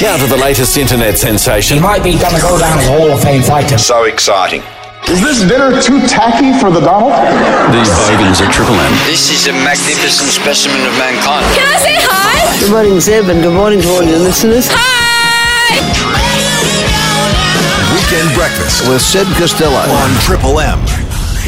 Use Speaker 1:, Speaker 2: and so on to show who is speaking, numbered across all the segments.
Speaker 1: Now to the latest internet sensation.
Speaker 2: He might be going to go down as a Hall of Fame fighter.
Speaker 3: So exciting.
Speaker 4: Is this dinner too tacky for the Donald?
Speaker 5: These bogans at Triple M.
Speaker 6: This is a magnificent specimen of mankind.
Speaker 7: Can I say hi?
Speaker 8: Good morning, Zeb, and good morning to all your listeners.
Speaker 7: Hi!
Speaker 3: Weekend breakfast
Speaker 5: With Seb Costello.
Speaker 3: on Triple M.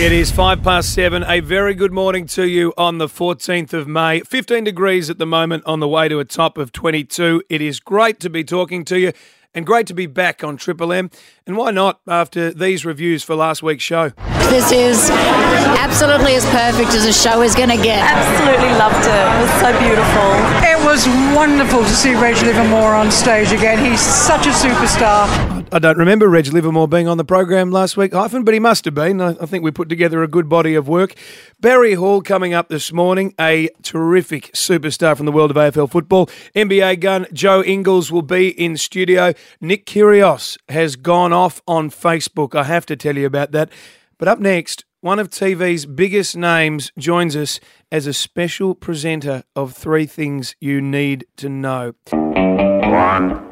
Speaker 9: It is five past seven. A very good morning to you on the 14th of May. 15 degrees at the moment on the way to a top of 22. It is great to be talking to you and great to be back on Triple M. And why not after these reviews for last week's show?
Speaker 10: This is absolutely as perfect as a show is going to get.
Speaker 11: Absolutely loved it. It was so beautiful.
Speaker 12: It was wonderful to see Reg Livermore on stage again. He's such a superstar.
Speaker 9: I don't remember Reg Livermore being on the program last week, Hyphen, but he must have been. I I think we put together a good body of work. Barry Hall coming up this morning, a terrific superstar from the world of AFL football. NBA gun Joe Ingles will be in studio. Nick Kyrgios has gone off on Facebook. I have to tell you about that. But up next, one of TV's biggest names joins us as a special presenter of Three Things You Need to Know.
Speaker 13: One,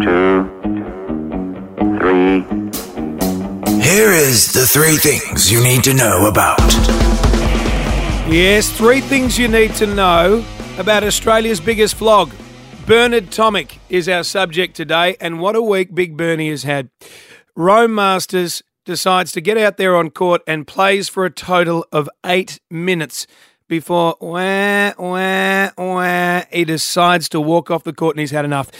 Speaker 13: two, three.
Speaker 1: Here is the three things you need to know about.
Speaker 9: Yes, three things you need to know about Australia's biggest flog. Bernard Tomic is our subject today, and what a week Big Bernie has had. Rome Masters decides to get out there on court and plays for a total of eight minutes before wah, wah, wah, he decides to walk off the court and he's had enough.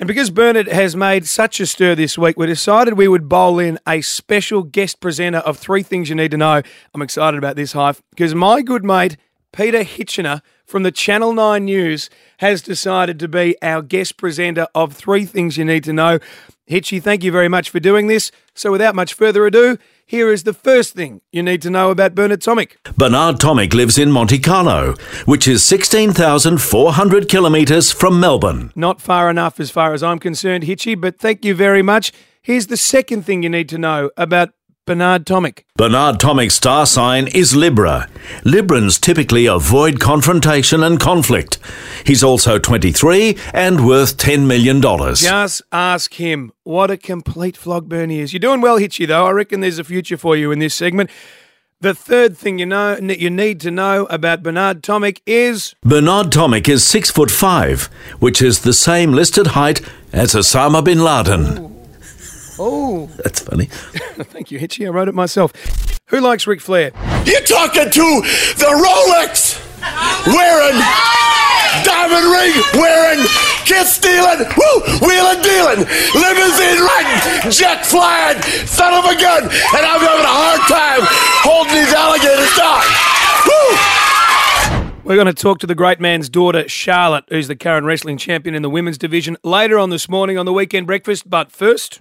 Speaker 9: And because Bernard has made such a stir this week, we decided we would bowl in a special guest presenter of three things you need to know. I'm excited about this, Hive, because my good mate, Peter Hitchener from the Channel 9 News, has decided to be our guest presenter of three things you need to know. Hitchy, thank you very much for doing this. So without much further ado, here is the first thing you need to know about Bernard Tomic.
Speaker 14: Bernard Tomic lives in Monte Carlo, which is 16,400 kilometres from Melbourne.
Speaker 9: Not far enough as far as I'm concerned, Hitchy, but thank you very much. Here's the second thing you need to know about Bernard Tomic.
Speaker 14: Bernard Tomic's star sign is Libra. Librans typically avoid confrontation and conflict. He's also 23 and worth $10 million.
Speaker 9: Just ask him what a complete flog burn he is. You're doing well, Hitchy, though. I reckon there's a future for you in this segment. The third thing you know you need to know about Bernard Tomic is
Speaker 14: Bernard Tomic is 6 foot 5, which is the same listed height as Osama bin Laden.
Speaker 9: Oh,
Speaker 14: That's funny.
Speaker 9: thank you, Hitchy. I wrote it myself. Who likes Ric Flair?
Speaker 3: You're talking to the Rolex wearing, diamond ring wearing, kiss stealing, woo, wheeling dealing, limousine riding, jet flying, son of a gun, and I'm having a hard time holding these alligators down. Woo!
Speaker 9: We're going to talk to the great man's daughter, Charlotte, who's the current wrestling champion in the women's division, later on this morning on the weekend breakfast. But first,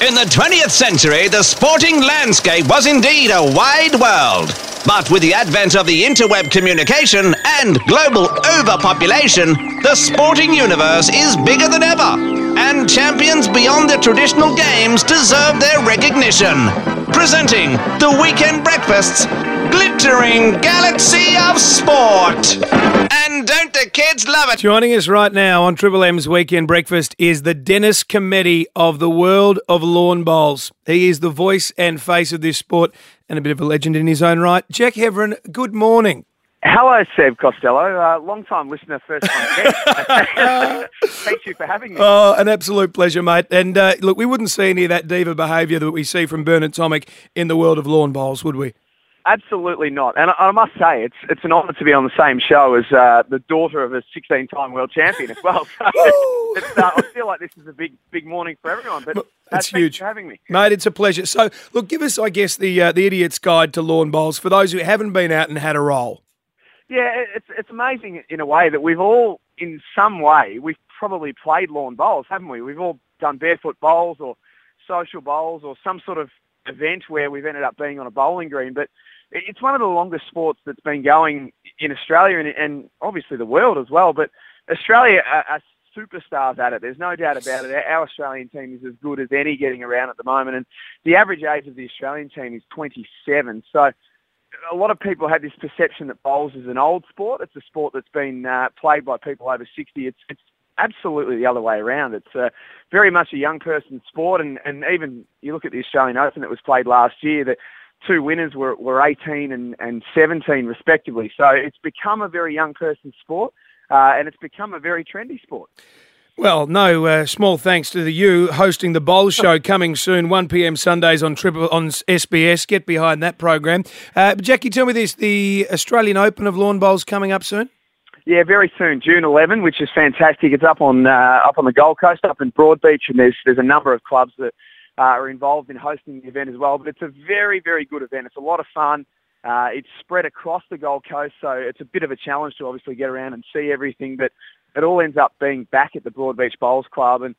Speaker 15: In the 20th century, the sporting landscape was indeed a wide world. But with the advent of the interweb communication and global overpopulation, the sporting universe is bigger than ever. And champions beyond the traditional games deserve their recognition. Presenting the Weekend Breakfast's glittering galaxy of sport. And don't the kids love it?
Speaker 9: joining us right now on Triple M's weekend breakfast is the Dennis Cometti of the world of lawn bowls. He is the voice and face of this sport and a bit of a legend in his own right. Jack Heverin, good morning.
Speaker 16: Hello, Seb Costello. Uh, long time listener, first time guest. Thank you for having me.
Speaker 9: Oh, an absolute pleasure, mate. And uh, look, we wouldn't see any of that diva behaviour that we see from Bernard Tomic in the world of lawn bowls, would we?
Speaker 16: Absolutely not. And I, I must say, it's it's an honour to be on the same show as uh, the daughter of a 16-time world champion as well. So it's, uh, I feel like this is a big big morning for everyone. But uh,
Speaker 9: That's
Speaker 16: thanks
Speaker 9: huge.
Speaker 16: for having me.
Speaker 9: Mate, it's a pleasure. So, look, give us, I guess, the uh, the idiot's guide to lawn bowls for those who haven't been out and had a roll.
Speaker 16: Yeah, it's it's amazing in a way that we've all, in some way, we've probably played lawn bowls, haven't we? We've all done barefoot bowls or social bowls or some sort of event where we've ended up being on a bowling green. But it's one of the longest sports that's been going in Australia and, and obviously the world as well. But Australia are, are superstars at it. There's no doubt about it. Our Australian team is as good as any getting around at the moment. And the average age of the Australian team is 27. So a lot of people have this perception that bowls is an old sport. It's a sport that's been uh, played by people over 60. It's, it's absolutely the other way around. It's uh, very much a young person's sport, and, and even you look at the Australian Open that was played last year, the two winners were, were 18 and, and 17 respectively. So it's become a very young person's sport, uh, and it's become a very trendy sport.
Speaker 9: Well, no uh, small thanks to the you hosting the Bowl Show coming soon, 1 p.m. Sundays on Triple on SBS. Get behind that program. Uh, Jackie, tell me this: the Australian Open of Lawn Bowls coming up soon.
Speaker 16: Yeah, very soon, June 11, which is fantastic. It's up on uh, up on the Gold Coast, up in Broadbeach, and there's there's a number of clubs that are involved in hosting the event as well. But it's a very very good event. It's a lot of fun. Uh, it's spread across the Gold Coast, so it's a bit of a challenge to obviously get around and see everything. But it all ends up being back at the Broadbeach Bowls Club, and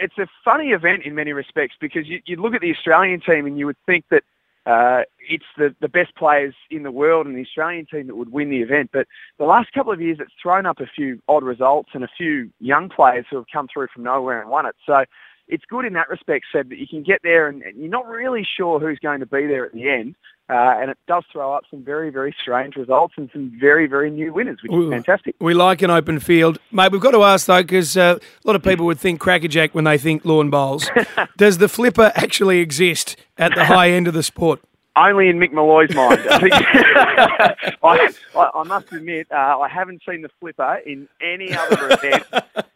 Speaker 16: it's a funny event in many respects because you, you look at the Australian team and you would think that uh, it's the, the best players in the world and the Australian team that would win the event. But the last couple of years, it's thrown up a few odd results and a few young players who have come through from nowhere and won it. So it's good in that respect, Seb, that you can get there and, and you're not really sure who's going to be there at the end. Uh, and it does throw up some very, very strange results and some very, very new winners, which is fantastic.
Speaker 9: We like an open field. Mate, we've got to ask, though, because uh, a lot of people would think crackerjack when they think lawn bowls. Does the flipper actually exist at the high end of the sport?
Speaker 16: Only in Mick Molloy's mind. I, I, I must admit, uh, I haven't seen the flipper in any other event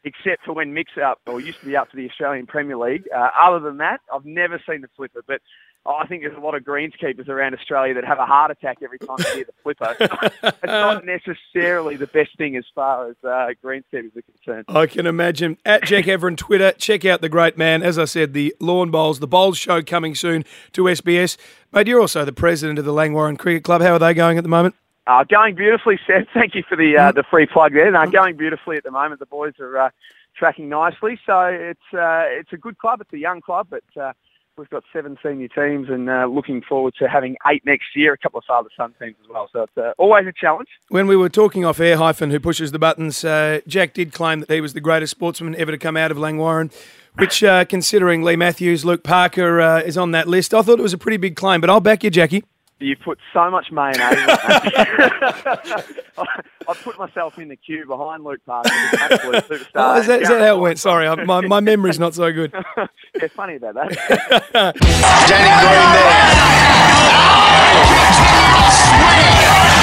Speaker 16: except for when Mick's up, or used to be up for the Australian Premier League. Uh, other than that, I've never seen the flipper. But I think there's a lot of greenskeepers around Australia that have a heart attack every time they hear the flipper. it's not necessarily the best thing as far as uh, greenskeepers are concerned.
Speaker 9: I can imagine. At Jack Heverin Twitter, check out the great man. As I said, the Lawn Bowls, the Bowls show coming soon to SBS. Mate, you're also the president of the Langwarrin Cricket Club. How are they going at the moment?
Speaker 16: Uh, going beautifully, Seth. Thank you for the uh, the free plug there. No, going beautifully at the moment. The boys are uh, tracking nicely, so it's uh, it's a good club. It's a young club, but uh, we've got seven senior teams, and uh, looking forward to having eight next year. A couple of father son teams as well. So it's uh, always a challenge.
Speaker 9: When we were talking off air, hyphen who pushes the buttons, uh, Jack did claim that he was the greatest sportsman ever to come out of Langwarrin. Which, uh, considering Leigh Matthews, Luke Parker uh, is on that list, I thought it was a pretty big claim. But I'll back you, Jackie.
Speaker 16: You put so much mayonnaise. I, I put myself in the queue behind Luke Parker, absolute superstar.
Speaker 9: Oh, is, that, is that how it went? Sorry, I, my, my memory's not so good.
Speaker 16: yeah, funny about that.
Speaker 3: Danny Green there.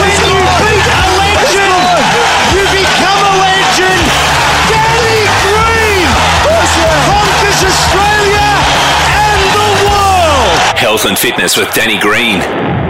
Speaker 17: When you beat a legend, you become a legend. Danny Green conquers Australia and the world.
Speaker 18: Health and fitness with Danny Green.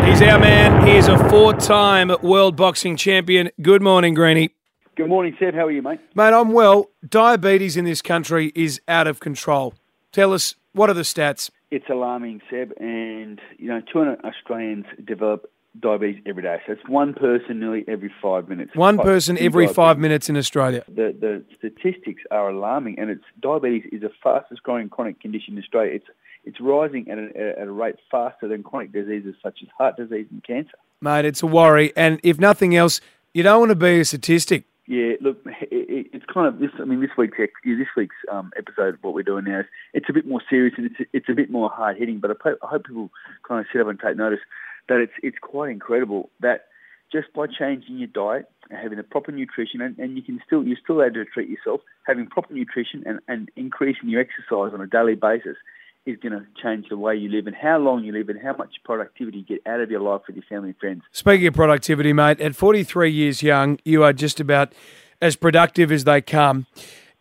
Speaker 9: He's our man. He is a four-time world boxing champion. Good morning, Greeny.
Speaker 19: Good morning, Seb. How are you, mate?
Speaker 9: Mate, I'm well. Diabetes in this country is out of control. Tell us, what are the stats?
Speaker 19: It's alarming, Seb, and you know, 200 Australians develop diabetes every day. So it's one person nearly every five minutes.
Speaker 9: One
Speaker 19: Five-
Speaker 9: person every
Speaker 19: diabetes.
Speaker 9: five minutes in Australia.
Speaker 19: The the statistics are alarming, and it's diabetes is the fastest growing chronic condition in Australia. It's it's rising at a, at a rate faster than chronic diseases such as heart disease and cancer.
Speaker 9: Mate, it's a worry. And if nothing else, you don't want to be a statistic.
Speaker 19: Yeah, look, it, it, it's kind of this. I mean, this week's this week's um, episode, of what we're doing now, is it's a bit more serious and it's it's a bit more hard hitting. But I hope, I hope people kind of sit up and take notice that it's it's quite incredible that just by changing your diet and having the proper nutrition, and, and you can still you're still able to treat yourself, having proper nutrition and, and increasing your exercise on a daily basis is going to change the way you live and how long you live and how much productivity you get out of your life with your family and friends.
Speaker 9: Speaking of productivity, mate, at 43 years young, you are just about as productive as they come.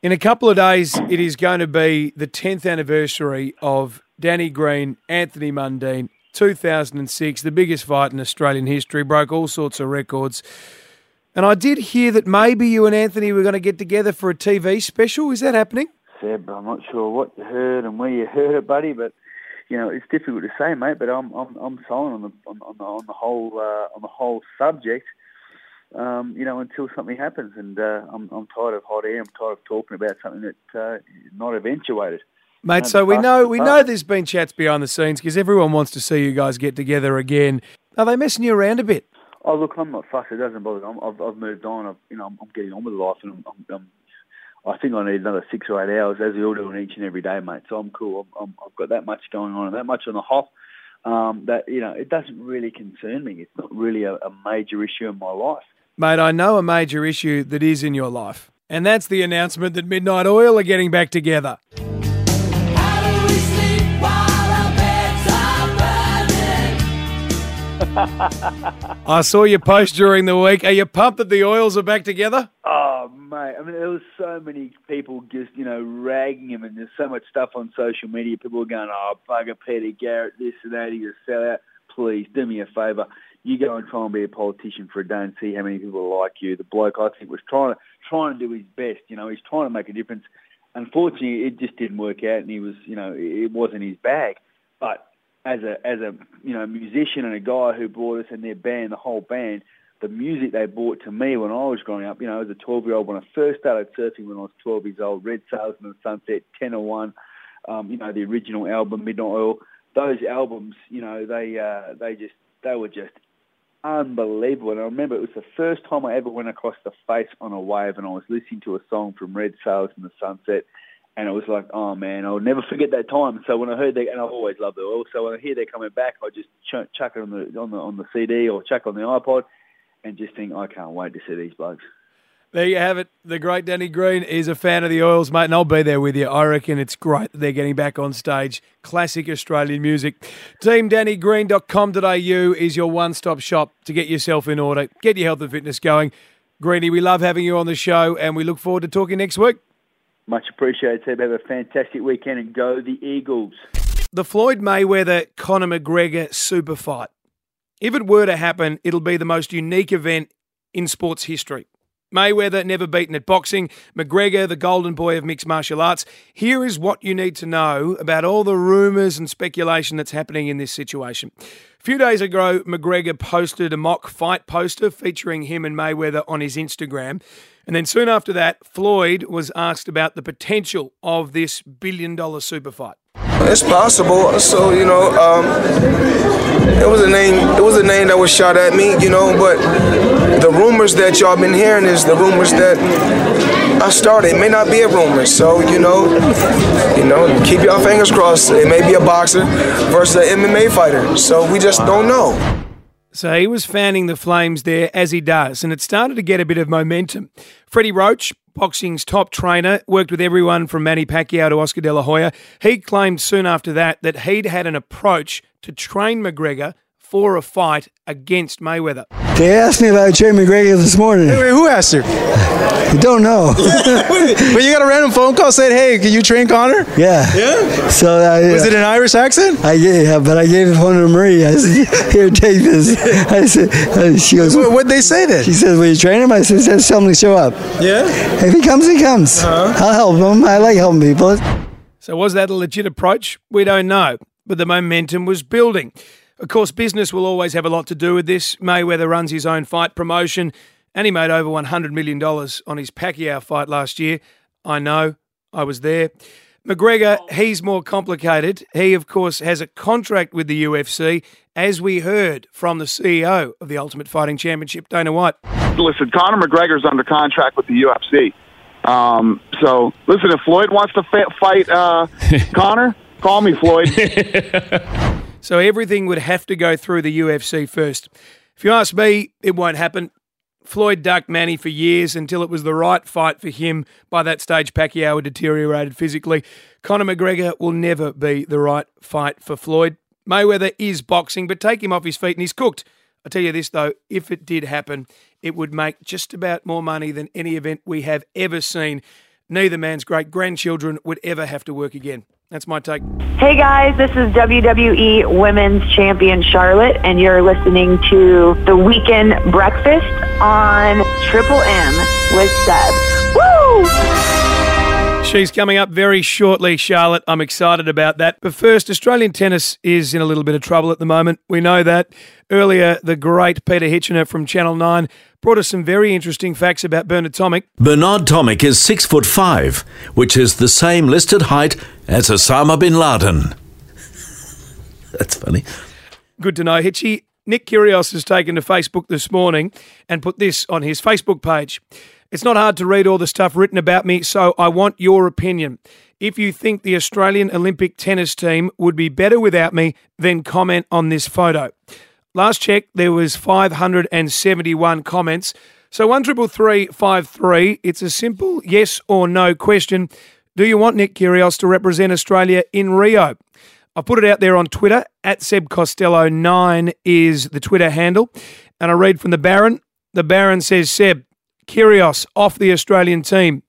Speaker 9: In a couple of days, it is going to be the 10th anniversary of Danny Green, Anthony Mundine, 2006, the biggest fight in Australian history, broke all sorts of records. And I did hear that maybe you and Anthony were going to get together for a TV special. Is that happening?
Speaker 19: Seb, I'm not sure what you heard and where you heard it, buddy, but you know it's difficult to say, mate. But I'm I'm I'm silent on the on, on the on the whole uh, on the whole subject. Um, you know, until something happens, and uh, I'm I'm tired of hot air. I'm tired of talking about something that uh, not eventuated.
Speaker 9: Mate, so we know we know there's been chats behind the scenes because everyone wants to see you guys get together again. Are they messing you around a bit?
Speaker 19: Oh, look, I'm not fussed. It doesn't bother me. I'm, I've, I've moved on. I've, you know, I'm, I'm getting on with life, and I'm, I'm, I'm, I think I need another six or eight hours, as we all do on each and every day, mate. So I'm cool. I'm, I'm, I've got that much going on and that much on the hop. Um, that you know, it doesn't really concern me. It's not really a, a major issue in my life.
Speaker 9: Mate, I know a major issue that is in your life. And that's the announcement that Midnight Oil are getting back together. I saw your post during the week. Are you pumped that the oils are back together?
Speaker 19: Oh, Oh, mate. I mean, there was so many people just, you know, ragging him, and there's so much stuff on social media. People were going, oh, bugger Peter Garrett, this and that, he's a sellout. Please, do me a favour. You go and try and be a politician for a day and see how many people are like you. The bloke, I think, was trying to, trying to do his best. You know, he's trying to make a difference. Unfortunately, it just didn't work out, and he was, you know, it wasn't his bag. But as a as a you know musician and a guy who brought us in their band, the whole band, the music they brought to me when I was growing up, you know, as a 12 year old, when I first started surfing when I was 12 years old, Red Sails in the Sunset, 1001, um, you know, the original album Midnight Oil, those albums, you know, they uh, they just they were just unbelievable. And I remember it was the first time I ever went across the face on a wave, and I was listening to a song from Red Sails in the Sunset and it was like, oh man, I'll never forget that time. So when I heard that, and I've always loved it all. So when I hear they're coming back, I just ch- chuck it on the on the on the CD or chuck on the iPod, and just think, I can't wait to see these blokes.
Speaker 9: There you have it. The great Danny Green is a fan of the Oils, mate, and I'll be there with you. I reckon it's great that they're getting back on stage. Classic Australian music. TeamDannyGreen.com.au is your one-stop shop to get yourself in order, get your health and fitness going. Greeny, we love having you on the show, and we look forward to talking next week.
Speaker 19: Much appreciated, Seb. Have a fantastic weekend and go the Eagles.
Speaker 9: The Floyd Mayweather Conor McGregor super fight. If it were to happen, it'll be the most unique event in sports history. Mayweather never beaten at boxing, McGregor the golden boy of mixed martial arts. Here is what you need to know about all the rumours and speculation that's happening in this situation. A few days ago, McGregor posted a mock fight poster featuring him and Mayweather on his Instagram. And then soon after that, Floyd was asked about the potential of this billion dollar super fight.
Speaker 20: It's possible. So you know, um, it was a name. It was a name that was shot at me. You know, but the rumors that y'all been hearing is the rumors that I started. It may not be a rumor. So you know, you know, keep your fingers crossed. It may be a boxer versus an MMA fighter. So we just don't know.
Speaker 9: So he was fanning the flames there as he does, and it started to get a bit of momentum. Freddie Roach, boxing's top trainer, worked with everyone from Manny Pacquiao to Oscar De La Hoya. He claimed soon after that that he'd had an approach to train McGregor for a fight against Mayweather.
Speaker 21: They asked me about I would train McGregor this morning.
Speaker 22: Wait, wait, who asked you?
Speaker 21: I don't know.
Speaker 22: but you got a random phone call saying, "Hey, can you train Conor?"
Speaker 21: Yeah.
Speaker 22: Yeah.
Speaker 21: So I,
Speaker 22: Was it an Irish accent?
Speaker 21: I gave, yeah, but I gave the phone to Marie. I said, "Here, take this." I said, uh, "She goes."
Speaker 22: What would they say then?
Speaker 21: She says, "Will you train him?" I said, "Just tell him to show up.
Speaker 22: Yeah.
Speaker 21: If he comes, he comes.
Speaker 22: Uh-huh.
Speaker 21: I'll help him. I like helping people."
Speaker 9: So was that a legit approach? We don't know, but the momentum was building. Of course, business will always have a lot to do with this. Mayweather runs his own fight promotion, and he made over $100 million on his Pacquiao fight last year. I know, I was there. McGregor, he's more complicated. He, of course, has a contract with the UFC, as we heard from the CEO of the Ultimate Fighting Championship, Dana White.
Speaker 23: Listen, Conor McGregor's under contract with the UFC. Um, so, listen, if Floyd wants to fight uh, Conor, call me, Floyd.
Speaker 9: So everything would have to go through the UFC first. If you ask me, it won't happen. Floyd ducked Manny for years until it was the right fight for him. By that stage, Pacquiao had deteriorated physically. Conor McGregor will never be the right fight for Floyd. Mayweather is boxing, but take him off his feet and he's cooked. I tell you this though, if it did happen, it would make just about more money than any event we have ever seen. Neither man's great grandchildren would ever have to work again. That's my take.
Speaker 24: Hey guys, this is WWE Women's Champion Charlotte, and you're listening to the Weekend Breakfast on Triple M with Seb. Woo!
Speaker 9: She's coming up very shortly, Charlotte. I'm excited about that. But first, Australian tennis is in a little bit of trouble at the moment. We know that. Earlier, the great Peter Hitchener from Channel 9 brought us some very interesting facts about Bernard Tomic.
Speaker 14: Bernard Tomic is six foot five, which is the same listed height as Osama bin Laden. That's funny.
Speaker 9: Good to know, Hitchy. Nick Kyrgios has taken to Facebook this morning and put this on his Facebook page. It's not hard to read all the stuff written about me, so I want your opinion. If you think the Australian Olympic tennis team would be better without me, then comment on this photo. Last check, there was 571 comments. So one triple three five three. It's a simple yes or no question. Do you want Nick Kyrgios to represent Australia in Rio? I put it out there on Twitter at Seb Costello nine is the Twitter handle, and I read from the Baron. The Baron says Seb Kyrgios off the Australian team.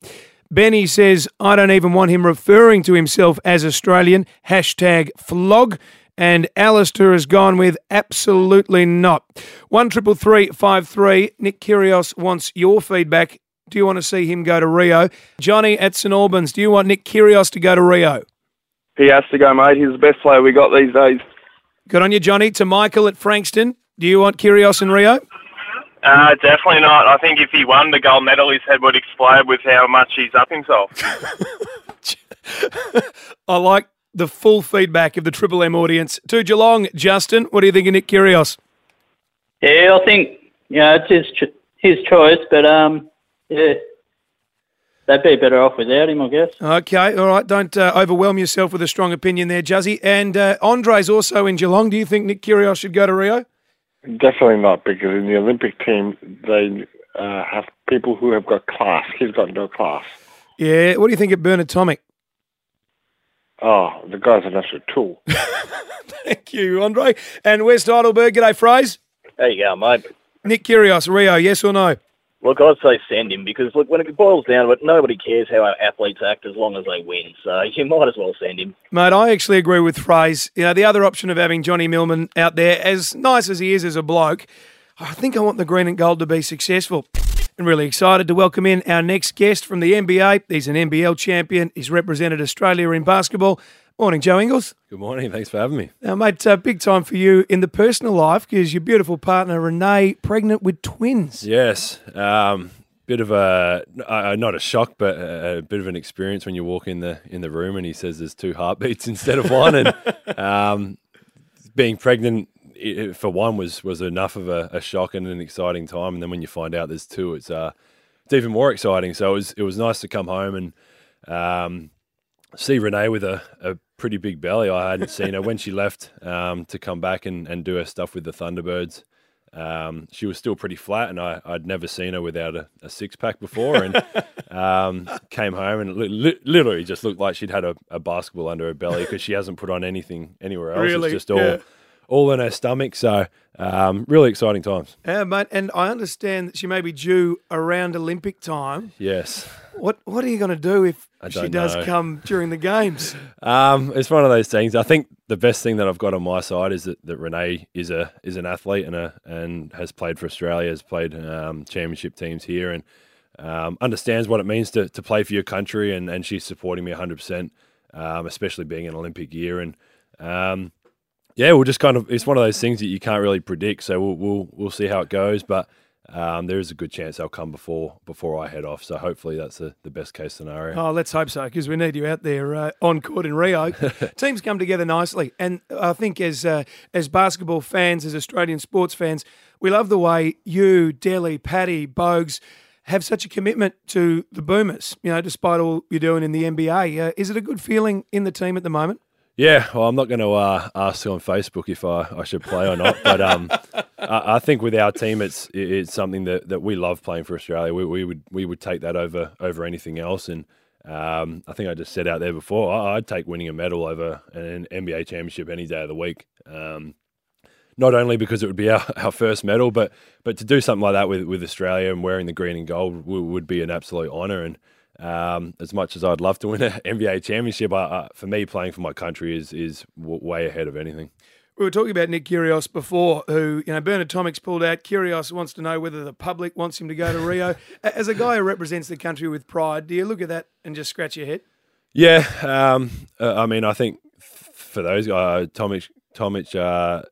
Speaker 9: Benny says I don't even want him referring to himself as Australian. Hashtag flog. And Alistair has gone with absolutely not. One triple three five three. Nick Kyrgios wants your feedback. Do you want to see him go to Rio? Johnny at St Albans. Do you want Nick Kyrgios to go to Rio?
Speaker 25: He has to go, mate. He's the best player we got these days.
Speaker 9: Good on you, Johnny. To Michael at Frankston. Do you want Kyrgios in Rio?
Speaker 26: Uh, definitely not. I think if he won the gold medal, his head would explode with how much he's up himself.
Speaker 9: I like the full feedback of the Triple M audience. To Geelong, Justin, what do you think of Nick Kyrgios?
Speaker 27: Yeah, I think you know it's his ch- his choice, but um, yeah, they'd be better off without him, I guess.
Speaker 9: Okay, all right. Don't uh, overwhelm yourself with a strong opinion there, Juzzy. And uh, Andre's also in Geelong. Do you think Nick Kyrgios should go to Rio?
Speaker 28: Definitely not, because in the Olympic team, they uh, have people who have got class. He's got no class.
Speaker 9: Yeah. What do you think of Bernard Tomic?
Speaker 28: Oh, the guy's an absolute tool.
Speaker 9: Thank you, Andre. And West Heidelberg, g'day, Phrase.
Speaker 29: There you go, mate.
Speaker 9: Nick Kyrgios, Rio, yes or no?
Speaker 29: Look, I'd say send him because look, when it boils down to it, nobody cares how our athletes act as long as they win. So you might as well send him.
Speaker 9: Mate, I actually agree with Phrase. You know, the other option of having Johnny Millman out there, as nice as he is as a bloke, I think I want the green and gold to be successful. And really excited to welcome in our next guest from the NBA. He's an NBL champion. He's represented Australia in basketball. Morning, Joe Ingles.
Speaker 30: Good morning. Thanks for having me.
Speaker 9: Now, mate, uh, big time for you in the personal life because your beautiful partner Renee pregnant with twins.
Speaker 30: Yes. Um, bit of a uh, not a shock, but a, a, bit of an experience when you walk in the in the room and he says there's two heartbeats instead of one, and um, being pregnant it, for one was was enough of a, a, shock and an exciting time, and then when you find out there's two, it's uh it's even more exciting. So it was it was nice to come home and um, see Renee with a, a pretty big belly. I hadn't seen her when she left um, to come back and, and do her stuff with the Thunderbirds. Um, she was still pretty flat, and I, would never seen her without a, a six pack before. And um, came home and li- literally just looked like she'd had a, a basketball under her belly because she hasn't put on anything anywhere else.
Speaker 9: Really?
Speaker 30: It's just all
Speaker 9: Yeah.
Speaker 30: all in her stomach. So um, really exciting times.
Speaker 9: Yeah, mate, and I understand that she may be due around Olympic time.
Speaker 30: Yes.
Speaker 9: What What are you going to do if she does
Speaker 30: know.
Speaker 9: come during the games?
Speaker 30: Um, it's one of those things. I think the best thing that I've got on my side is that, that Renee is a is an athlete and a and has played for Australia, has played um, championship teams here, and um, understands what it means to, to play for your country, and, and she's supporting me 100, percent um, especially being an Olympic year, and um, yeah, we'll just kind of it's one of those things that you can't really predict, so we'll we'll, we'll see how it goes, but. Um, there is a good chance they'll come before before I head off, so hopefully that's the, the best case scenario.
Speaker 9: Oh, let's hope so because we need you out there uh, on court in Rio. Teams come together nicely, and I think as uh, as basketball fans, as Australian sports fans, we love the way you, Delly, Patty, Bogues have such a commitment to the Boomers. You know, despite all you're doing in the NBA, uh, is it a good feeling in the team at the moment?
Speaker 30: Yeah, well, I'm not going to uh, ask on Facebook if I, I should play or not, but um, I, I think with our team, it's it's something that, that we love playing for Australia. We, we would we would take that over over anything else, and um, I think I just said out there before I, I'd take winning a medal over an NBA championship any day of the week. Um, not only because it would be our, our first medal, but but to do something like that with, with Australia and wearing the green and gold would, would be an absolute honour. And um, as much as I'd love to win an NBA championship, for me, playing for my country is is w- way ahead of anything.
Speaker 9: We were talking about Nick Kyrgios before, who, you know, Bernard Tomic's pulled out. Kyrgios wants to know whether the public wants him to go to Rio. As a guy who represents the country with pride, do you look at that and just scratch your head?
Speaker 30: Yeah, um, uh, I mean, I think f- for those guys, Tomic, Tomic, uh,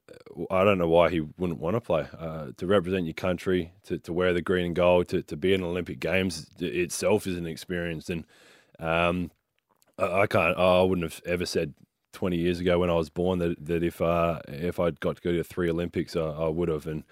Speaker 30: I don't know why he wouldn't want to play. Uh, to represent your country, to, to wear the green and gold, to, to be in Olympic Games itself is an experience. And um, I, I can't, I wouldn't have ever said 20 years ago when I was born that, that if uh, if I'd got to go to three Olympics, I, I would have. And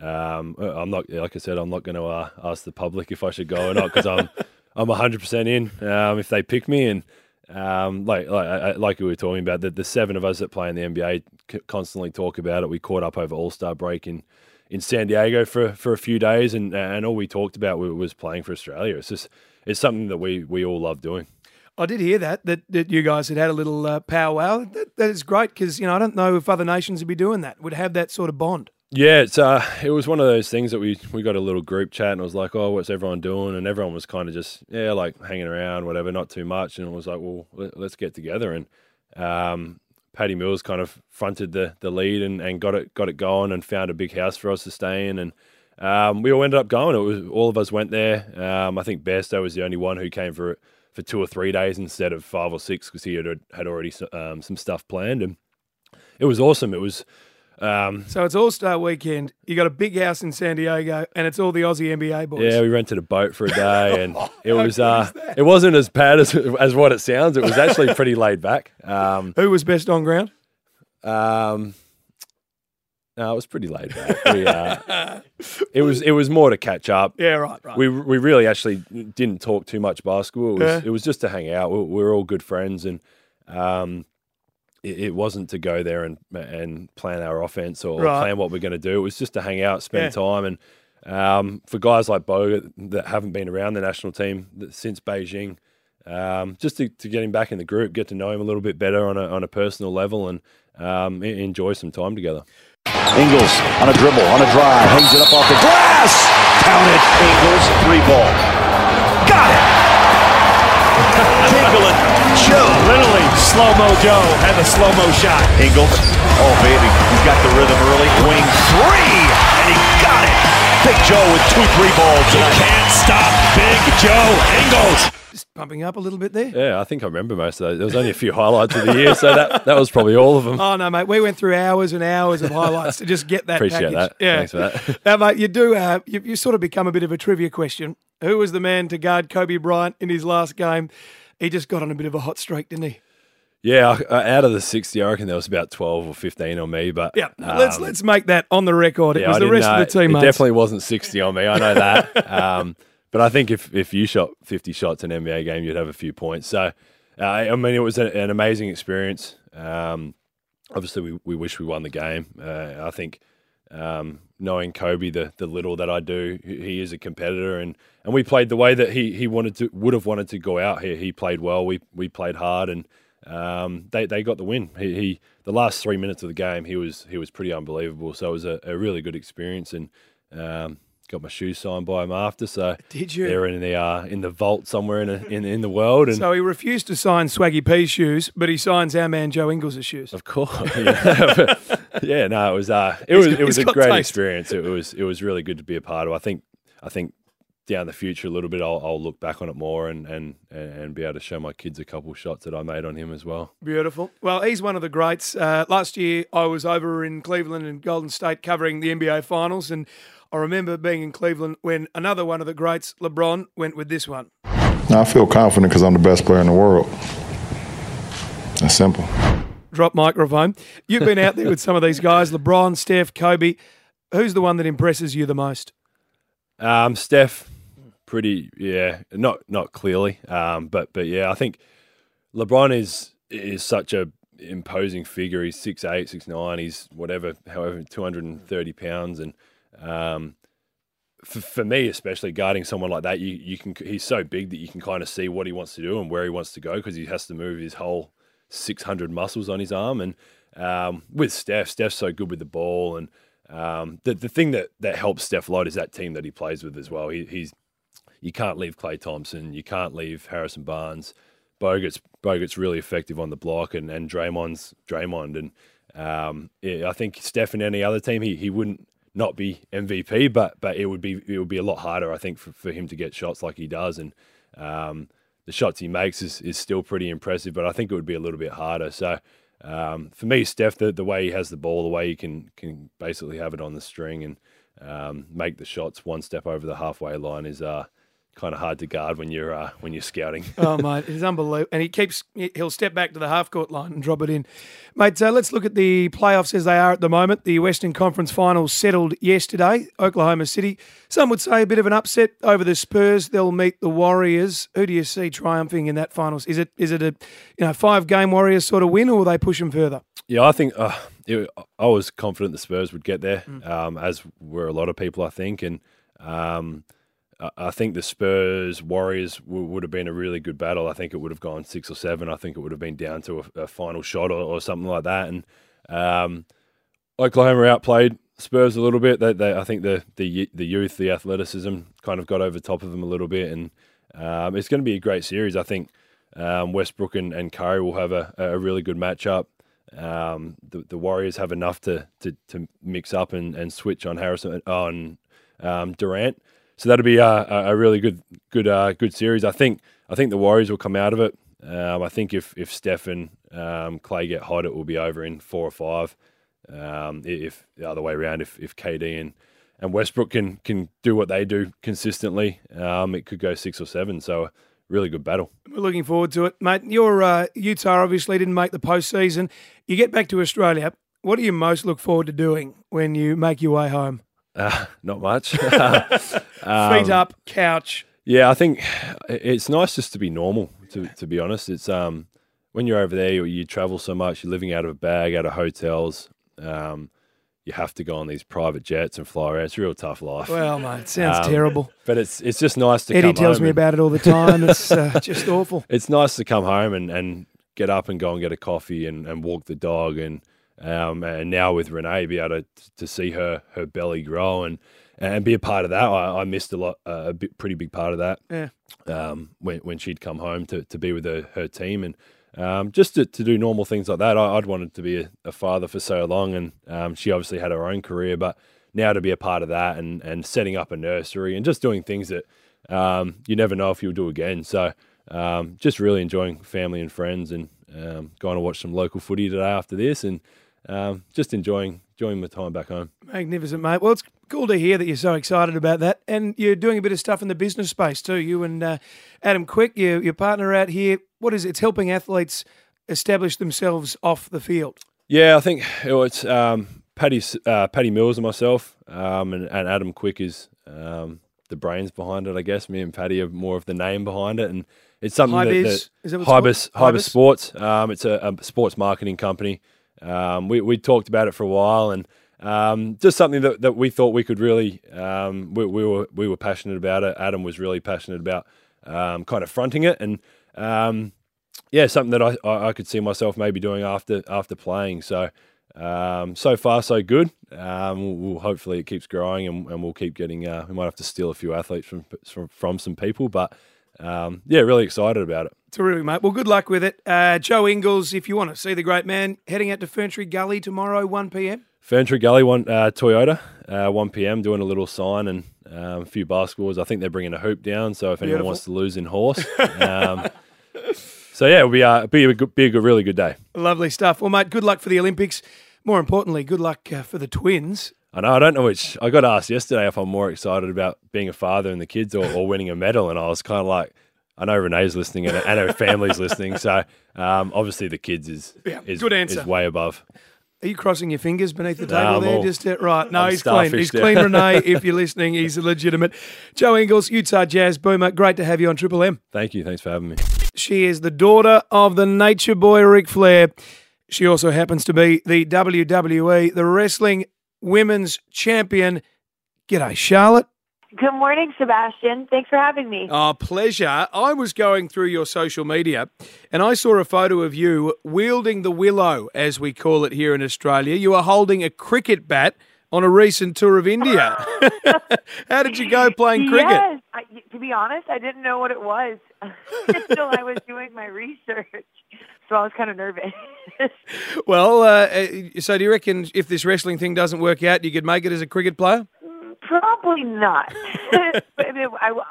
Speaker 30: um, I'm not, like I said, I'm not going to uh, ask the public if I should go or not because I'm I'm 100 percent in um, if they pick me. And um, like like like we were talking about, the, the seven of us that play in the NBA constantly talk about it. We caught up over All Star break in in San Diego for for a few days, and and all we talked about was playing for Australia. It's just it's something that we we all love doing.
Speaker 9: I did hear that that, that you guys had had a little uh, powwow. That, that is great because you know I don't know if other nations would be doing that. Would have that sort of bond.
Speaker 30: Yeah, it's uh, it was one of those things that we we got a little group chat and it was like, oh, what's everyone doing? And everyone was kind of just yeah, like hanging around, whatever, not too much. And it was like, well, let's get together. And um, Paddy Mills kind of fronted the the lead and, and got it got it going and found a big house for us to stay in. And um, we all ended up going. It was all of us went there. Um, I think Bairstow was the only one who came for for two or three days instead of five or six because he had had already um, some stuff planned and it was awesome. It was. Um,
Speaker 9: So it's All Star Weekend. You got a big house in San Diego, and it's all the Aussie NBA boys.
Speaker 30: Yeah, we rented a boat for a day, and it was uh, it wasn't as bad as as what it sounds. It was actually pretty laid back. Um,
Speaker 9: Who was best on ground?
Speaker 30: Um, no, it was pretty laid back. We, uh, it was it was more to catch up.
Speaker 9: Yeah, right, right.
Speaker 30: We we really actually didn't talk too much basketball. It was
Speaker 9: Yeah.
Speaker 30: it was just to hang out. We, we were all good friends, and um, it, it wasn't to go there and and plan our offense or
Speaker 9: Right.
Speaker 30: plan what we're going to do. It was just to hang out, spend
Speaker 9: Yeah.
Speaker 30: time, and um, for guys like Bo that haven't been around the national team since Beijing. Um, just to, to get him back in the group, get to know him a little bit better on a on a personal level, and um, enjoy some time together.
Speaker 31: Ingles on a dribble, on a drive, hangs it up off the glass. Count it. Ingles, three ball. Got it. Timberland, Joe.
Speaker 17: Literally, slow mo Joe had the slow mo shot.
Speaker 31: Ingles, oh baby, he's got the rhythm early. Wing three, and he got it. Big Joe with two three balls tonight.
Speaker 17: Can't stop Big Joe Ingles.
Speaker 9: Just pumping up a little bit there.
Speaker 30: Yeah, I think I remember most of those. There was only a few highlights of the year, so that, that was probably all of them.
Speaker 9: Oh no, mate. We went through hours and hours of highlights to just get that.
Speaker 30: Appreciate
Speaker 9: package.
Speaker 30: that.
Speaker 9: Yeah.
Speaker 30: Thanks for that.
Speaker 9: Now, mate, you do. Uh, you, you sort of become a bit of a trivia question. Who was the man to guard Kobe Bryant in his last game? He just got on a bit of a hot streak, didn't he?
Speaker 30: Yeah, uh, out of the 60, I reckon there was about 12 or 15 on me. But
Speaker 9: Yeah. let's
Speaker 30: um,
Speaker 9: let's make that on the record. It
Speaker 30: yeah,
Speaker 9: was the rest of the
Speaker 30: know-
Speaker 9: team.
Speaker 30: It
Speaker 9: mates.
Speaker 30: definitely wasn't 60 on me. I know that. um, but I think if, if you shot 50 shots in an NBA game, you'd have a few points. So, uh, I mean, it was a, an amazing experience. Um, obviously, we, we wish we won the game. Uh, I think um, knowing Kobe, the, the little that I do, he is a competitor, and, and we played the way that he, he wanted to would have wanted to go out here. He played well. We we played hard, and um, they they got the win. He, he the last three minutes of the game, he was he was pretty unbelievable. So it was a, a really good experience, and um, got my shoes signed by him after. So
Speaker 9: Did you?
Speaker 30: They're in the uh, in the vault somewhere in a, in in the world, and
Speaker 9: So he refused to sign Swaggy P's shoes, but he signs our man Joe Ingles' shoes.
Speaker 30: Of course. Yeah, yeah no, it was uh, it
Speaker 9: He's
Speaker 30: was
Speaker 9: got-
Speaker 30: it was a great
Speaker 9: taste.
Speaker 30: experience. It was it was really good to be a part of. I think I think down the future a little bit, I'll, I'll look back on it more and, and and be able to show my kids a couple shots that I made on him as well.
Speaker 9: Beautiful. Well, he's one of the greats. Uh, last year, I was over in Cleveland and Golden State covering the NBA Finals, and I remember being in Cleveland when another one of the greats, LeBron, went with this one.
Speaker 32: I feel confident because I'm the best player in the world. That's simple.
Speaker 9: Drop microphone. You've been out there with some of these guys: LeBron, Steph, Kobe. Who's the one that impresses you the most?
Speaker 30: Um, Steph, pretty yeah, not not clearly, um, but but yeah, I think LeBron is is such a imposing figure. He's six eight, six nine. He's whatever, however, two hundred and thirty pounds, and um, for, for me especially guarding someone like that, you you can he's so big that you can kind of see what he wants to do and where he wants to go because he has to move his whole six hundred muscles on his arm. And um, with Steph, Steph's so good with the ball, and um, the the thing that that helps Steph a lot is that team that he plays with as well. He, he's you can't leave Klay Thompson, you can't leave Harrison Barnes. Bogut's Bogut's really effective on the block, and and Draymond's Draymond, and um, yeah, I think Steph in any other team, he he wouldn't not be MVP, but but it would be it would be a lot harder, I think, for, for him to get shots like he does, and um, the shots he makes is is still pretty impressive, but I think it would be a little bit harder. So. Um, for me, Steph, the, the way he has the ball, the way he can can basically have it on the string and um, make the shots one step over the halfway line is uh, kind of hard to guard when you're uh, when you're scouting.
Speaker 9: oh mate, it's unbelievable. And he keeps he'll step back to the half court line and drop it in, mate. So let's look at the playoffs as they are at the moment. The Western Conference Finals settled yesterday. Oklahoma City, some would say a bit of an upset over the Spurs. They'll meet the Warriors. Who do you see triumphing in that finals? Is it is it a you know five game Warriors sort of win, or will they push them further?
Speaker 30: Yeah, I think uh, it, I was confident the Spurs would get there, um, as were a lot of people, I think, and. Um, I- think the Spurs Warriors w- would have been a really good battle. I think it would have gone six or seven. I think it would have been down to a, a final shot or, or something like that. And um, Oklahoma outplayed Spurs a little bit. They, they, I think the the the youth, the athleticism, kind of got over top of them a little bit, and um, it's going to be a great series. I think um, Westbrook and, and Curry will have a, a really good matchup. Um, the, the Warriors have enough to, to, to mix up and, and switch on Harrison on um, Durant. So that'll be a, a really good good uh, good series. I think I think the Warriors will come out of it. Um, I think if if Steph and um, Klay get hot, it will be over in four or five. Um, if the other way around, if if KD and and Westbrook can can do what they do consistently, um, it could go six or seven. So really good battle.
Speaker 9: We're looking forward to it, mate. Your uh, Utah obviously didn't make the postseason. You get back to Australia. What do you most look forward to doing when you make your way home?
Speaker 30: Uh, not much.
Speaker 9: Feet
Speaker 30: Um,
Speaker 9: up, couch.
Speaker 30: Yeah, I think it's nice just to be normal. To to be honest, it's um when you're over there, you, you travel so much. You're living out of a bag, out of hotels. Um, you have to go on these private jets and fly around. It's a real tough life.
Speaker 9: Well, mate, it sounds
Speaker 30: Um,
Speaker 9: terrible.
Speaker 30: But it's it's just nice to.
Speaker 9: Eddie tells me
Speaker 30: and-
Speaker 9: about it all the time. It's uh, just awful.
Speaker 30: It's nice to come home and, and get up and go and get a coffee and, and walk the dog and um, and now with Renee be able to to see her her belly grow and and be a part of that. I, I missed a lot uh, a bit, pretty big part of that.
Speaker 9: Yeah.
Speaker 30: Um, when when she'd come home to, to be with her, her team and um, just to, to do normal things like that. I, I'd wanted to be a, a father for so long, and um, she obviously had her own career, but now to be a part of that and, and setting up a nursery and just doing things that um, you never know if you'll do again. So um, just really enjoying family and friends and um, going to watch some local footy today after this and um, just enjoying enjoying my time back home.
Speaker 9: Magnificent, mate. Well, it's cool to hear that you're so excited about that. And you're doing a bit of stuff in the business space too. You and uh, Adam Quick, your, your partner out here. What is it? It's helping athletes establish themselves off the field.
Speaker 30: Yeah, I think it was um, Paddy uh, Paddy Mills and myself, um, and, and Adam Quick is um, the brains behind it. I guess me and Paddy are more of the name behind it, and it's something that, that
Speaker 9: Is that what it's
Speaker 30: Hybis
Speaker 9: called?
Speaker 30: Hybis
Speaker 9: Hybis?
Speaker 30: Sports. Um, it's a, a sports marketing company. Um, we we talked about it for a while, and um, just something that, that we thought we could really um, we, we were we were passionate about it. Adam was really passionate about um, kind of fronting it, and um, yeah, something that I, I, could see myself maybe doing after after playing. So um, so far so good. Um, we'll- hopefully it keeps growing, and, and we'll keep getting. Uh, we might have to steal a few athletes from from, from some people, but um, yeah, really excited about it.
Speaker 9: Terrific, mate. Well, good luck with it. Uh, Joe Ingles, if you want to see the great man, heading out to Ferntree Gully tomorrow, 1 p.m.
Speaker 30: Ferntree Gully, one uh, Toyota, uh, one p.m. Doing a little sign and um, a few basketballs. I think they're bringing a hoop down, so if anyone wants to lose in horse, um, so yeah, it'll be uh, be a good, be a good, really good day.
Speaker 9: Lovely stuff. Well, mate, good luck for the Olympics. More importantly, good luck uh, for the twins.
Speaker 30: I know. I don't know which. I got asked yesterday if I'm more excited about being a father and the kids or, or winning a medal, and I was kind of like, I know Renee's listening and, and her family's listening, so um, obviously the kids is
Speaker 9: Yeah,
Speaker 30: is,
Speaker 9: good answer.
Speaker 30: is way above.
Speaker 9: Are you crossing your fingers beneath the table
Speaker 30: I'm
Speaker 9: there?
Speaker 30: all-
Speaker 9: Just uh, right. No,
Speaker 30: I'm
Speaker 9: he's clean. He's
Speaker 30: there.
Speaker 9: clean, Renee. If you're listening, he's legitimate. Joe Ingles, Utah Jazz Boomer. Great to have you on Triple M.
Speaker 30: Thank you. Thanks for having me.
Speaker 9: She is the daughter of the Nature Boy Ric Flair. She also happens to be the WWE, the wrestling women's champion. G'day, Charlotte.
Speaker 24: Good morning, Sebastian. Thanks for having me.
Speaker 9: Oh, pleasure. I was going through your social media and I saw a photo of you wielding the willow, as we call it here in Australia. You are holding a cricket bat on a recent tour of India. How did you go playing cricket?
Speaker 24: Yes. I, to be honest, I didn't know what it was until I was doing my research. So I was kind of nervous.
Speaker 9: Well, uh, uh, so do you reckon if this wrestling thing doesn't work out, you could make it as a cricket player?
Speaker 24: Probably not. but I mean, I, will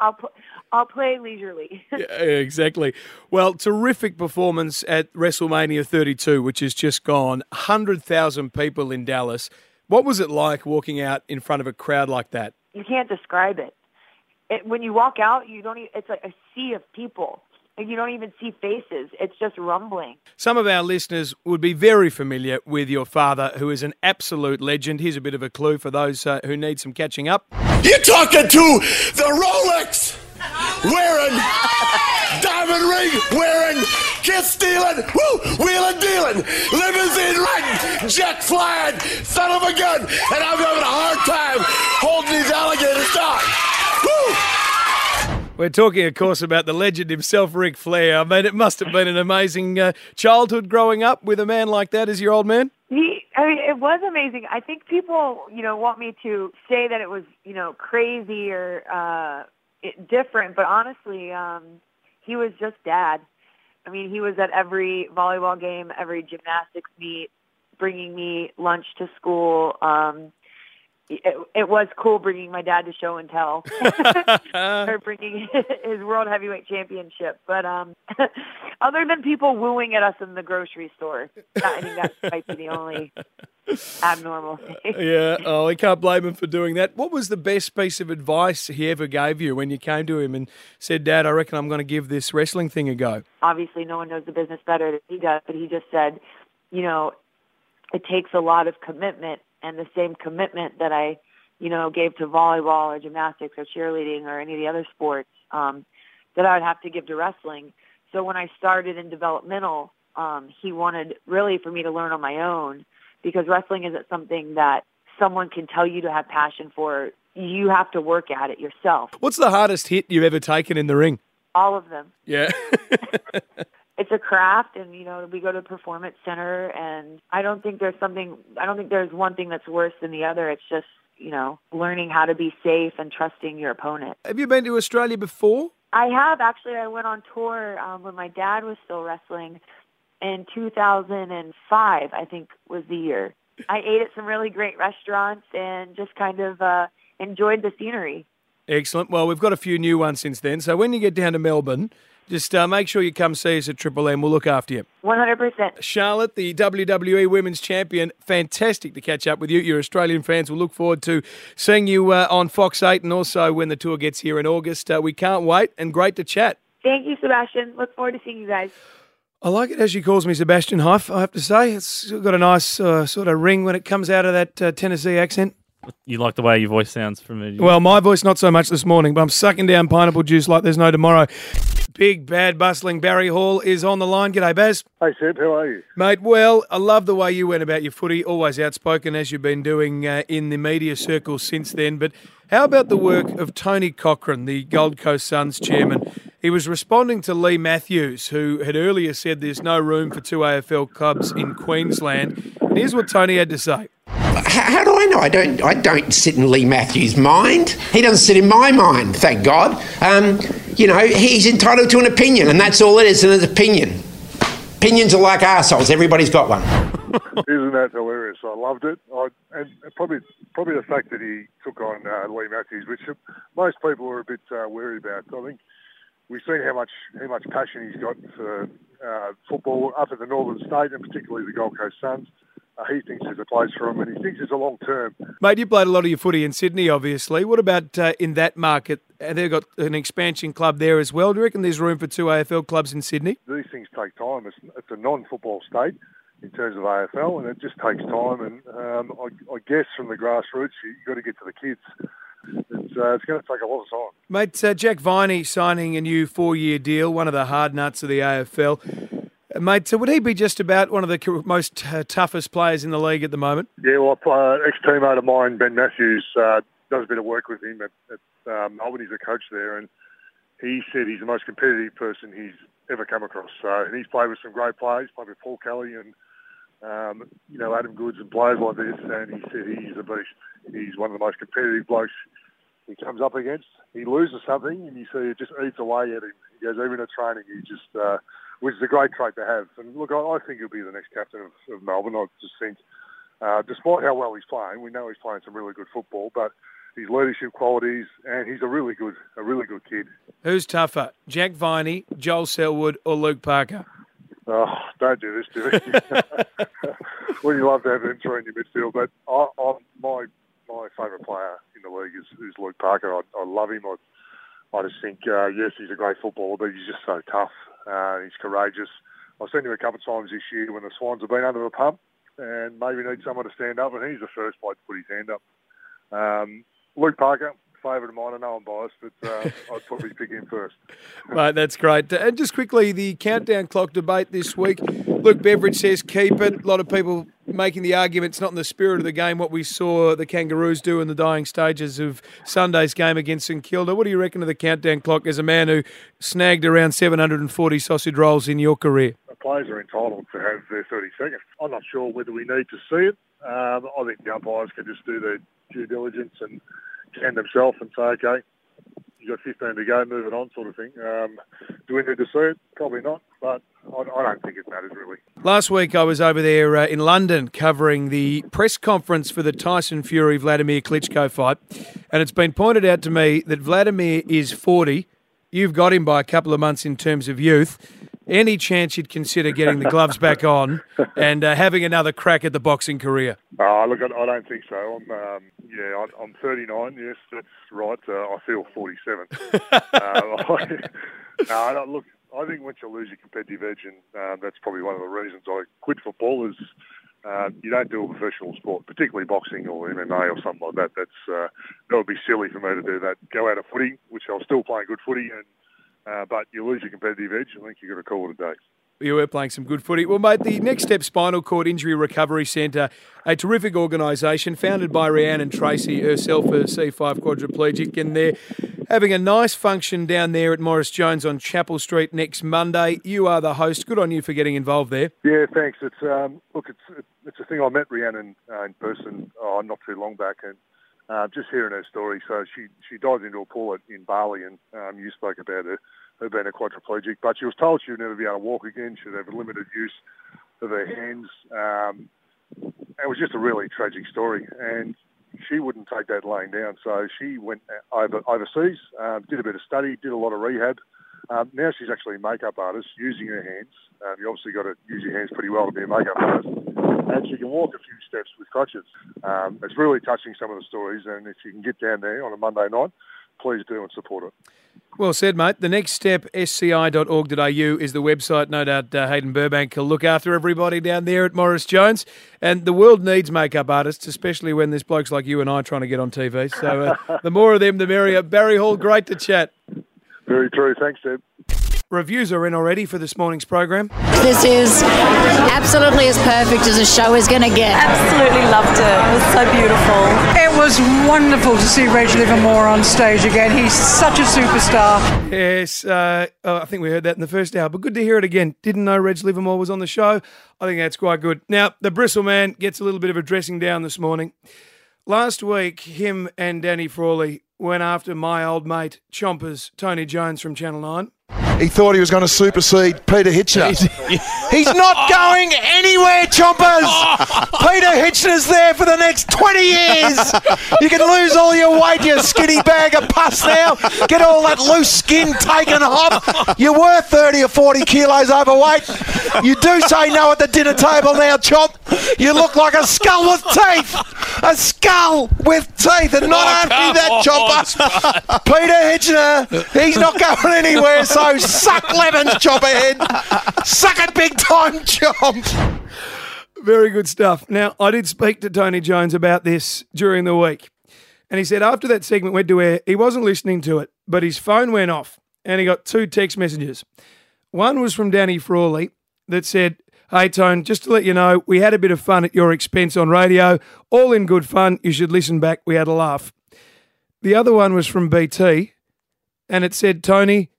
Speaker 24: I'll play leisurely.
Speaker 9: Yeah, exactly. Well, terrific performance at WrestleMania 32, which has just gone. 100,000 people in Dallas. What was it like walking out in front of a crowd like that?
Speaker 24: you can't describe it. it, when you walk out, you don't. Even, it's like a sea of people. Like you don't even see faces. It's just rumbling.
Speaker 9: Some of our listeners would be very familiar with your father, who is an absolute legend. Here's a bit of a clue for those uh, who need some catching up.
Speaker 3: You're talking to the Rolex wearing, diamond ring wearing, kiss stealing, woo, wheeling dealing, limousine riding, jet flying, son of a gun, and I'm having a hard time holding these alligators down. Woo!
Speaker 9: We're talking, of course, about the legend himself, Ric Flair. I mean, it must have been an amazing uh, childhood growing up with a man like that as your old man.
Speaker 24: He, I mean, it was amazing. I think people, you know, want me to say that it was, you know, crazy or uh, it, different, but honestly, um, he was just dad. I mean, he was at every volleyball game, every gymnastics meet, bringing me lunch to school. Um, it, it was cool bringing my dad to show and tell, or bringing his world heavyweight championship. But um, other than people wooing at us in the grocery store, I think that might be the only abnormal thing.
Speaker 9: yeah, oh, we can't blame him for doing that. What was the best piece of advice he ever gave you when you came to him and said, Dad, I reckon I'm going to give this wrestling thing a go?
Speaker 24: Obviously, no one knows the business better than he does, but he just said, you know, it takes a lot of commitment and the same commitment that I, you know, gave to volleyball or gymnastics or cheerleading or any of the other sports um, that I would have to give to wrestling. So when I started in developmental, um, he wanted really for me to learn on my own because wrestling isn't something that someone can tell you to have passion for. You have to work at it yourself.
Speaker 9: What's the hardest hit you've ever taken in the ring?
Speaker 24: All of them.
Speaker 9: Yeah.
Speaker 24: it's a craft and you know we go to the performance center and i don't think there's something i don't think there's one thing that's worse than the other it's just you know learning how to be safe and trusting your opponent
Speaker 9: Have you been to Australia before?
Speaker 24: i have actually i went on tour um, when my dad was still wrestling in 2005 i think was the year i ate at some really great restaurants and just kind of uh enjoyed the scenery
Speaker 9: Excellent. Well, we've got a few new ones since then. So when you get down to Melbourne, just uh, make sure you come see us at Triple M. We'll look after you.
Speaker 24: 100%
Speaker 9: Charlotte, the WWE Women's Champion, fantastic to catch up with you. Your Australian fans will look forward to seeing you uh, on Fox 8 and also when the tour gets here in August. Uh, we can't wait and great to chat.
Speaker 24: thank you sebastian look forward to seeing you guys
Speaker 9: I like it as she calls me Sebastian Huff, I have to say. It's got a nice uh, sort of ring when it comes out of that uh, Tennessee accent.
Speaker 33: You like the way your voice sounds from me.
Speaker 9: Well, my voice not so much this morning, but I'm sucking down pineapple juice like there's no tomorrow. Big, bad, bustling Barry Hall is on the line. G'day, Baz.
Speaker 34: Hey, Seb, how are you?
Speaker 9: Mate, well, I love the way you went about your footy, always outspoken as you've been doing uh, in the media circles since then. But how about the work of Tony Cochran, the Gold Coast Suns chairman? He was responding to Leigh Matthews, who had earlier said there's no room for two AFL clubs in Queensland. And here's what Tony had to say.
Speaker 35: How, do I know? I don't. I don't sit in Leigh Matthews' mind. He doesn't sit in my mind. Thank God. Um, you know, he's entitled to an opinion, and that's all it is. An opinion. Opinions are like assholes. Everybody's got one.
Speaker 34: Isn't that hilarious? I loved it. I, and probably probably the fact that he took on uh, Leigh Matthews, which most people were a bit uh, worried about. I think we've seen how much how much passion he's got for uh, football up at the Northern State, and particularly the Gold Coast Suns. Uh, he thinks there's a place for him, and he thinks it's a long term.
Speaker 9: Mate, you played a lot of your footy in Sydney, obviously. What about uh, in that market? They've got an expansion club there as well. Do you reckon there's room for two AFL clubs in Sydney?
Speaker 34: These things take time. It's, it's a non-football state in terms of AFL, and it just takes time. And um, I, I guess from the grassroots, you, you've got to get to the kids. It's, uh, it's going to take a lot of time.
Speaker 9: Mate, uh, Jack Viney signing a new four-year deal, one of the hard nuts of the AFL. Mate, so would he be just about one of the most uh, toughest players in the league at the moment?
Speaker 34: Yeah, well, uh, ex-teammate of mine, Ben Matthews, uh, does a bit of work with him at, at um, Melbourne. He's a coach there, and he said he's the most competitive person he's ever come across. So, and he's played with some great players, played with Paul Kelly and um, you know Adam Goodes and players like this. And he said he's a beast. He's one of the most competitive blokes he comes up against. He loses something, and you see it just eats away at him. He goes even at training, he just. Uh, which is a great trait to have. And look, I, I think he'll be the next captain of, of Melbourne. I just think, uh, despite how well he's playing, we know he's playing some really good football, but his leadership qualities, and he's a really good, a really good kid.
Speaker 9: Who's tougher, Jack Viney, Joel Selwood, or Luke Parker?
Speaker 34: Oh, don't do this to me. well, you love to have them three in your midfield, but I, I, my my favourite player in the league is, is Luke Parker. I, I love him. I, I just think, uh, yes, he's a great footballer, but he's just so tough. Uh, he's courageous. I've seen him a couple of times this year when the Swans have been under the pump and maybe need someone to stand up, and he's the first bloke to put his hand up. Um, Luke Parker, favourite of mine. I know I'm biased, but uh, I'd probably pick him first.
Speaker 9: Mate, that's great. And just quickly, the countdown clock debate this week. Luke Beveridge says keep it. A lot of people making the argument it's not in the spirit of the game what we saw the Kangaroos do in the dying stages of Sunday's game against St Kilda. What do you reckon of the countdown clock as a man who snagged around 740 sausage rolls in your career?
Speaker 34: The players are entitled to have their 30 seconds. I'm not sure whether we need to see it. Um, I think the umpires can just do their due diligence and can themselves and say, okay, you've got 15 to go, move it on, sort of thing. Um, do we need to see it? Probably not, but I, I don't think it matters really.
Speaker 9: Last week I was over there uh, in London covering the press conference for the Tyson Fury Vladimir Klitschko fight, and it's been pointed out to me that Vladimir is 40. You've got him by a couple of months in terms of youth. Any chance you'd consider getting the gloves back on and uh, having another crack at the boxing career?
Speaker 34: Oh, look, I, I don't think so. I'm, um, yeah, I, I'm 39. Yes, that's right. Uh, I feel 47. uh, I, no, look, I think once you lose your competitive edge, and uh, that's probably one of the reasons I quit football, is uh, you don't do a professional sport, particularly boxing or MMA or something like that. That's uh, that would be silly for me to do that. Go out of footy, which I was still playing good footy, and uh, but you lose your competitive edge. I think you've got to call it a day.
Speaker 9: You were playing some good footy. Well, mate, the Next Step Spinal Cord Injury Recovery Centre, a terrific organisation founded by Rhiannon Tracey, herself a C5 quadriplegic, and they're having a nice function down there at Morris Jones on Chapel Street next Monday. You are the host. Good on you for getting involved there.
Speaker 34: Yeah, thanks. It's um, look, it's it's a thing. I met Rhiannon uh, in person oh, not too long back, and uh, just hearing her story. So she she dived into a pool at, in Bali, and um, you spoke about her her being a quadriplegic, but she was told she would never be able to walk again. She'd have limited use of her hands. Um, it was just a really tragic story, and she wouldn't take that laying down. So she went over overseas, um, did a bit of study, did a lot of rehab. Um, now she's actually a makeup artist using her hands. Um, you obviously got to use your hands pretty well to be a makeup artist. And she can walk a few steps with crutches. Um, it's really touching some of the stories, and if you can get down there on a Monday night, please do and support it.
Speaker 9: Well said, mate. The next step, sci.org.au, is the website. No doubt uh, Hayden Burbank will look after everybody down there at Morris Jones. And the world needs makeup artists, especially when there's blokes like you and I trying to get on TV. So uh, the more of them, the merrier. Barry Hall, great to chat.
Speaker 34: Very true. Thanks, Deb.
Speaker 9: Reviews are in already for this morning's program.
Speaker 36: This is absolutely as perfect as a show is going to get.
Speaker 37: Absolutely loved it. It was so beautiful.
Speaker 38: It was wonderful to see Reg Livermore on stage again. He's such a superstar.
Speaker 9: Yes, uh, oh, I think we heard that in the first hour, but good to hear it again. Didn't know Reg Livermore was on the show. I think that's quite good. Now, the Bristle man gets a little bit of a dressing down this morning. Last week, him and Danny Frawley went after my old mate, Chompers, Tony Jones from Channel 9.
Speaker 39: He thought he was going to supersede Peter Hitchener. He's not going anywhere, Chompers. Peter Hitchener's there for the next 20 years. You can lose all your weight, you skinny bag of pus now. Get all that loose skin taken off. You were 30 or 40 kilos overweight. You do say no at the dinner table now, Chomp. You look like a skull with teeth. A skull with teeth. And not
Speaker 17: Oh,
Speaker 39: only that,
Speaker 17: on,
Speaker 39: Chopper. Peter Hitchener, he's not going anywhere, so suck lemons, Chopperhead. Suck it big time, Chomp.
Speaker 9: Very good stuff. Now, I did speak to Tony Jones about this during the week. And he said after that segment went to air, he wasn't listening to it, but his phone went off and he got two text messages. One was from Danny Frawley that said, Hey, Tone, just to let you know, we had a bit of fun at your expense on radio. All in good fun. You should listen back. We had a laugh. The other one was from BT and it said, Tony,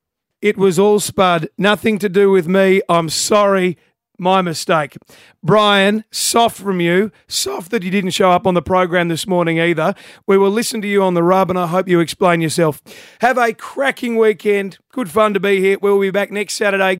Speaker 9: it was all Spud. Nothing to do with me. I'm sorry. My mistake. Brian, soft from you. Soft that you didn't show up on the program this morning either. We will listen to you on the rub and I hope you explain yourself. Have a cracking weekend. Good fun to be here. We'll be back next Saturday.